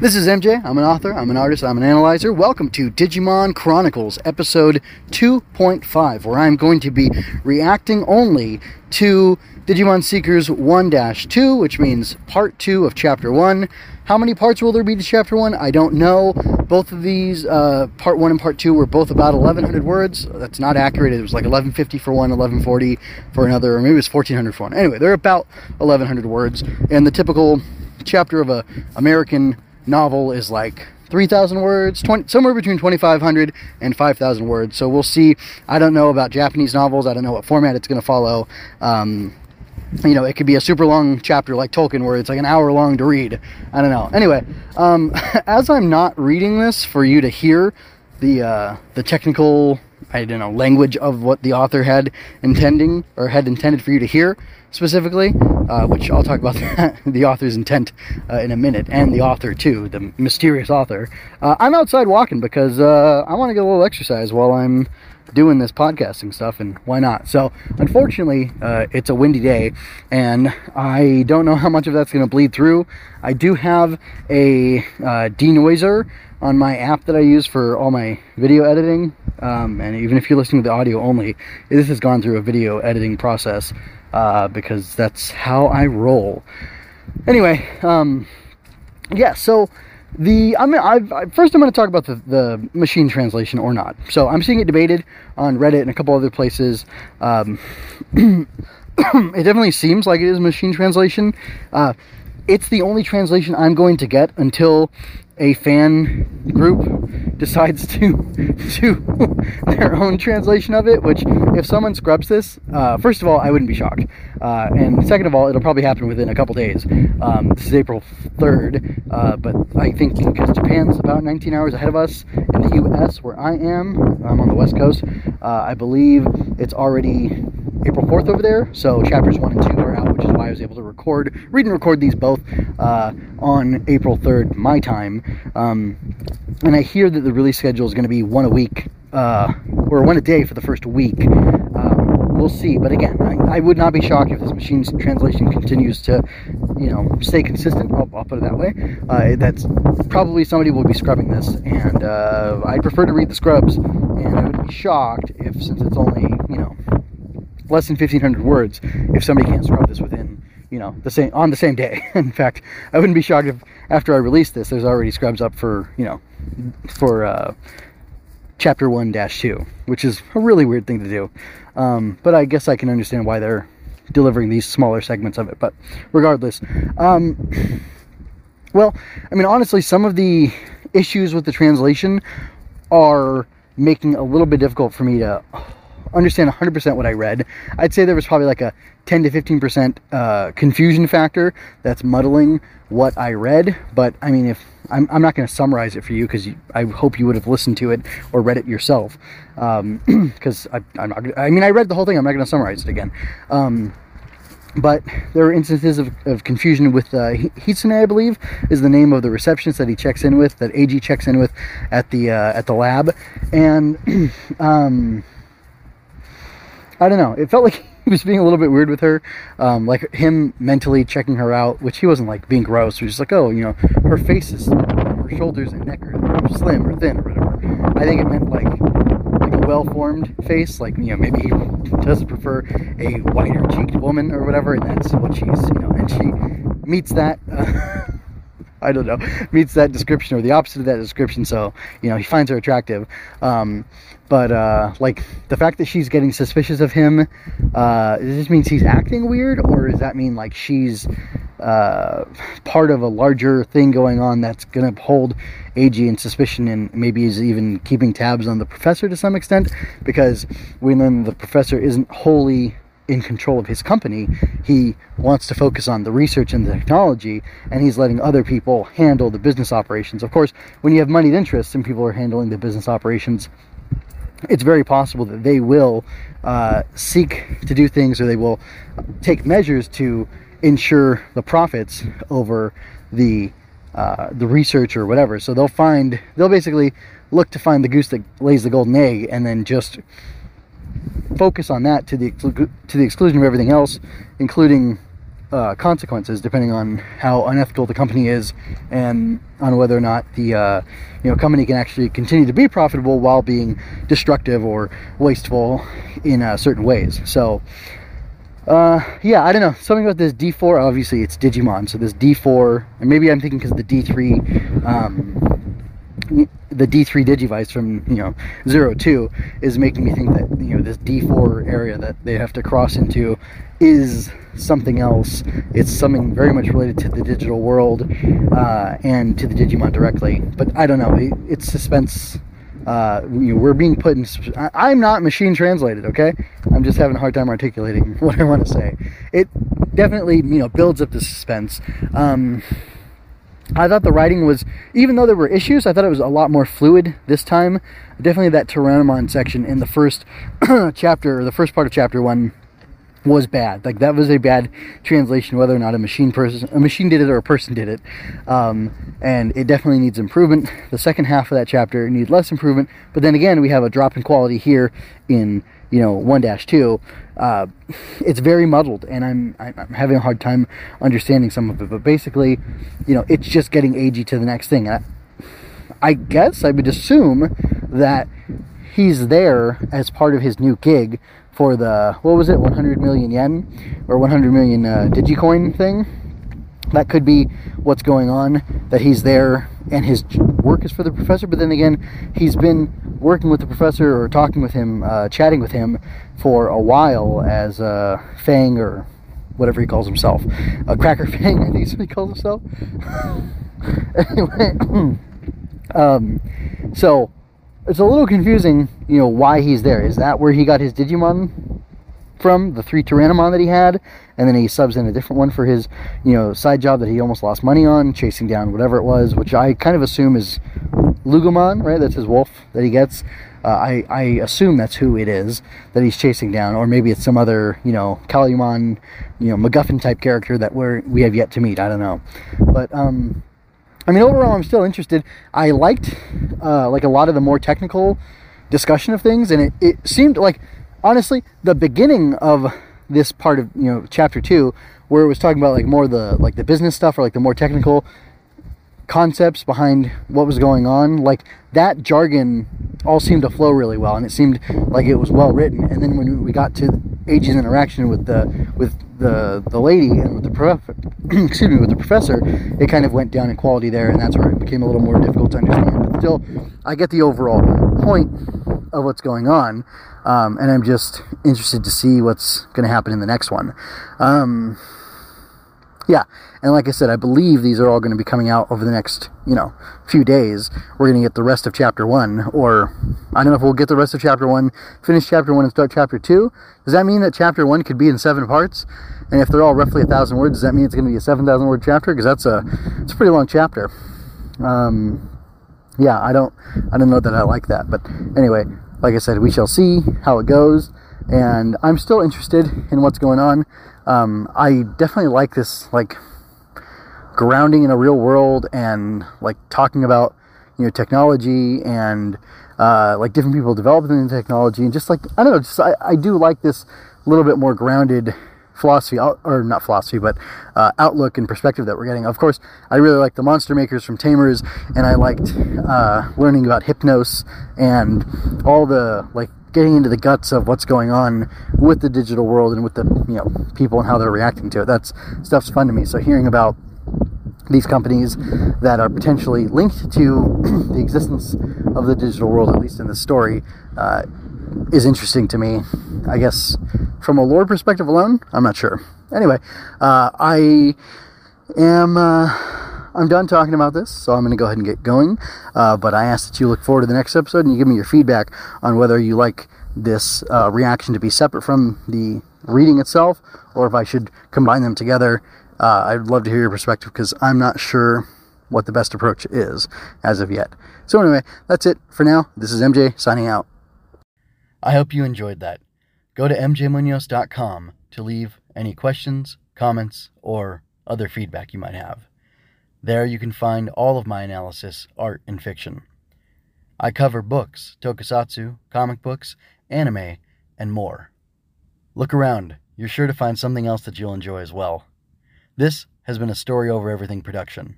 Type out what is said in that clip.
This is MJ. I'm an author, I'm an artist, I'm an analyzer. Welcome to Digimon Chronicles, episode 2.5, where I'm going to be reacting only to Digimon Seekers 1 2, which means part 2 of chapter 1. How many parts will there be to chapter 1? I don't know. Both of these, uh, part 1 and part 2, were both about 1100 words. That's not accurate. It was like 1150 for one, 1140 for another, or maybe it was 1400 for one. Anyway, they're about 1100 words, and the typical chapter of a American novel is like 3,000 words, 20, somewhere between 2,500 and 5,000 words. So we'll see. I don't know about Japanese novels. I don't know what format it's going to follow. Um, you know, it could be a super long chapter like Tolkien where it's like an hour long to read. I don't know. Anyway, um, as I'm not reading this for you to hear the uh, the technical, I don't know, language of what the author had intending or had intended for you to hear specifically, uh, which I'll talk about the author's intent uh, in a minute, and the author too, the mysterious author. Uh, I'm outside walking because uh, I want to get a little exercise while I'm doing this podcasting stuff, and why not? So, unfortunately, uh, it's a windy day, and I don't know how much of that's going to bleed through. I do have a uh, denoiser on my app that I use for all my video editing, um, and even if you're listening to the audio only, this has gone through a video editing process uh, because that's how I roll. Anyway, um, yeah, so the I mean, I've, I, first I'm going to talk about the, the machine translation or not. So I'm seeing it debated on Reddit and a couple other places. Um, it definitely seems like it is machine translation. Uh, it's the only translation I'm going to get until a fan group decides to do their own translation of it. Which, if someone scrubs this, uh, first of all, I wouldn't be shocked, uh, and second of all, it'll probably happen within a couple days. Um, this is April third, uh, but I think because Japan's about 19 hours ahead of us in the U.S., where I am, I'm on the West Coast. Uh, I believe it's already April 4th over there. So chapters 1 and 2 are out, which is why I was able to record, read and record these both uh, on April 3rd, my time. Um, and I hear that the release schedule is going to be one a week, uh, or one a day for the first week. Um, we'll see. But again, I, I, would not be shocked if this machine translation continues to, you know, stay consistent. I'll, I'll put it that way. Uh, that's probably somebody will be scrubbing this, and uh, I'd prefer to read the scrubs. And I would be shocked if, since it's only, less than 1500 words if somebody can't scrub this within you know the same on the same day. In fact i wouldn't be shocked if after i release this there's already scrubs up for you know for uh, chapter 1 dash 2 which is a really weird thing to do. Um, but i guess i can understand why they're delivering these smaller segments of it but regardless um, well i mean honestly some of the issues with the translation are making a little bit difficult for me to understand 100% what I read. I'd say there was probably like a 10 to 15% uh, confusion factor that's muddling what I read. But I mean, if I'm, I'm not going to summarize it for you because I hope you would have listened to it or read it yourself. Because um, I'm not. I mean, I read the whole thing. I'm not going to summarize it again. Um, but there are instances of, of confusion with uh, Hitsune, I believe, is the name of the receptionist that he checks in with, that Eiji checks in with at the uh, at the lab, and um, I don't know. It felt like he was being a little bit weird with her, um, like him mentally checking her out, which he wasn't like being gross. He was just like, oh, you know, her face is, her shoulders and neck are slim or thin or whatever. I think it meant like like a well-formed face, like you know, maybe he does prefer a wider-cheeked woman or whatever, and that's what she's, you know, and she meets that. Uh, I don't know, meets that description or the opposite of that description. So, you know, he finds her attractive. Um, but, uh, like, the fact that she's getting suspicious of him, uh, does this mean he's acting weird? Or does that mean, like, she's uh, part of a larger thing going on that's going to hold Eiji in suspicion and maybe is even keeping tabs on the professor to some extent? Because we learn the professor isn't wholly in control of his company. He wants to focus on the research and the technology, and he's letting other people handle the business operations. Of course, when you have moneyed interests and people are handling the business operations, it's very possible that they will uh, seek to do things or they will take measures to ensure the profits over the uh, the research or whatever. So they'll find they'll basically look to find the goose that lays the golden egg, and then just focus on that to the to the exclusion of everything else, including uh, consequences depending on how unethical the company is and on whether or not the uh, you know company can actually continue to be profitable while being destructive or wasteful in uh, certain ways. So. Uh, yeah, I don't know. Something about this D4. Obviously, it's Digimon, so this D4, and maybe I'm thinking because the D3, um, the D3 Digivice from you know Zero Two is making me think that you know this D4 area that they have to cross into is something else. It's something very much related to the digital world uh, and to the Digimon directly. But I don't know. It, it's suspense. Uh, you know, we're being put in. I, I'm not machine translated. Okay, I'm just having a hard time articulating what I want to say. It definitely you know builds up the suspense. Um, I thought the writing was, even though there were issues, I thought it was a lot more fluid this time. Definitely that Tyrannomon section in the first chapter, or the first part of chapter one, was bad. Like that was a bad translation, whether or not a machine person, a machine did it or a person did it. Um, and it definitely needs improvement. The second half of that chapter needs less improvement. But then again, we have a drop in quality here in you know 1-2 uh, it's very muddled and I'm, I'm having a hard time understanding some of it but basically you know it's just getting Eiji to the next thing. I, I guess I would assume that he's there as part of his new gig for the what was it 100 million yen or 100 million uh, digicoin thing? That could be what's going on that he's there and his work is for the professor but then again he's been working with the professor or talking with him uh, chatting with him for a while as uh, fang or whatever he calls himself. A cracker fang i think he calls himself. Anyway um, so it's a little confusing you know why he's there. Is that where he got his digimon from, the three Tyrannomon that he had, and then he subs in a different one for his, you know, side job that he almost lost money on, chasing down whatever it was, which I kind of assume is Loogamon, right? That's his wolf that he gets. Uh, I, I assume that's who it is that he's chasing down, or maybe it's some other, you know, Calumon, you know, MacGuffin type character that we're, we have yet to meet. I don't know. But, um, I mean, overall, I'm still interested. I liked, uh, like, a lot of the more technical discussion of things, and it, it seemed like honestly, the beginning of this part of you know chapter two, where it was talking about like more the like the business stuff or like the more technical concepts behind what was going on, like that jargon all seemed to flow really well, and it seemed like it was well written. And then when we got to Eiji's interaction with the with the the lady and with the prof, excuse me with the professor, it kind of went down in quality there, and that's where it became a little more difficult to understand. But still, I get the overall point of what's going on. Um, and I'm just interested to see what's going to happen in the next one. Um, yeah, and like I said, I believe these are all going to be coming out over the next, you know, few days. We're going to get the rest of chapter one, or I don't know if we'll get the rest of chapter one, finish chapter one, and start chapter two. Does that mean that chapter one could be in seven parts? And if they're all roughly a thousand words, does that mean it's going to be a seven thousand word chapter? Because that's a it's a pretty long chapter. Um, yeah, I don't I don't know that I like that, but anyway, like I said, we shall see how it goes. And I'm still interested in what's going on. Um, I definitely like this, like, grounding in a real world and, like, talking about, you know, technology and, uh, like, different people developing the technology. And just, like, I don't know, just, I, I do like this a little bit more grounded philosophy, or not philosophy, but uh, outlook and perspective that we're getting. Of course, I really like the monster makers from Tamers, and I liked uh, learning about Hypnos and all the like getting into the guts of what's going on with the digital world and with the you know people and how they're reacting to it. That's stuff's fun to me. So hearing about these companies that are potentially linked to the existence of the digital world, at least in the story, uh, is interesting to me. I guess from a lore perspective alone, I'm not sure. Anyway, uh, I am. Uh, I'm done talking about this, so I'm going to go ahead and get going. Uh, but I ask that you look forward to the next episode and you give me your feedback on whether you like this uh, reaction to be separate from the reading itself or if I should combine them together. Uh, I'd love to hear your perspective because I'm not sure what the best approach is as of yet. So, anyway, that's it for now. This is MJ signing out. I hope you enjoyed that. Go to mjmunoz.com to leave any questions, comments, or other feedback you might have. There you can find all of my analysis, art, and fiction. I cover books, tokusatsu, comic books, anime, and more. Look around, you're sure to find something else that you'll enjoy as well. This has been a Story Over Everything production.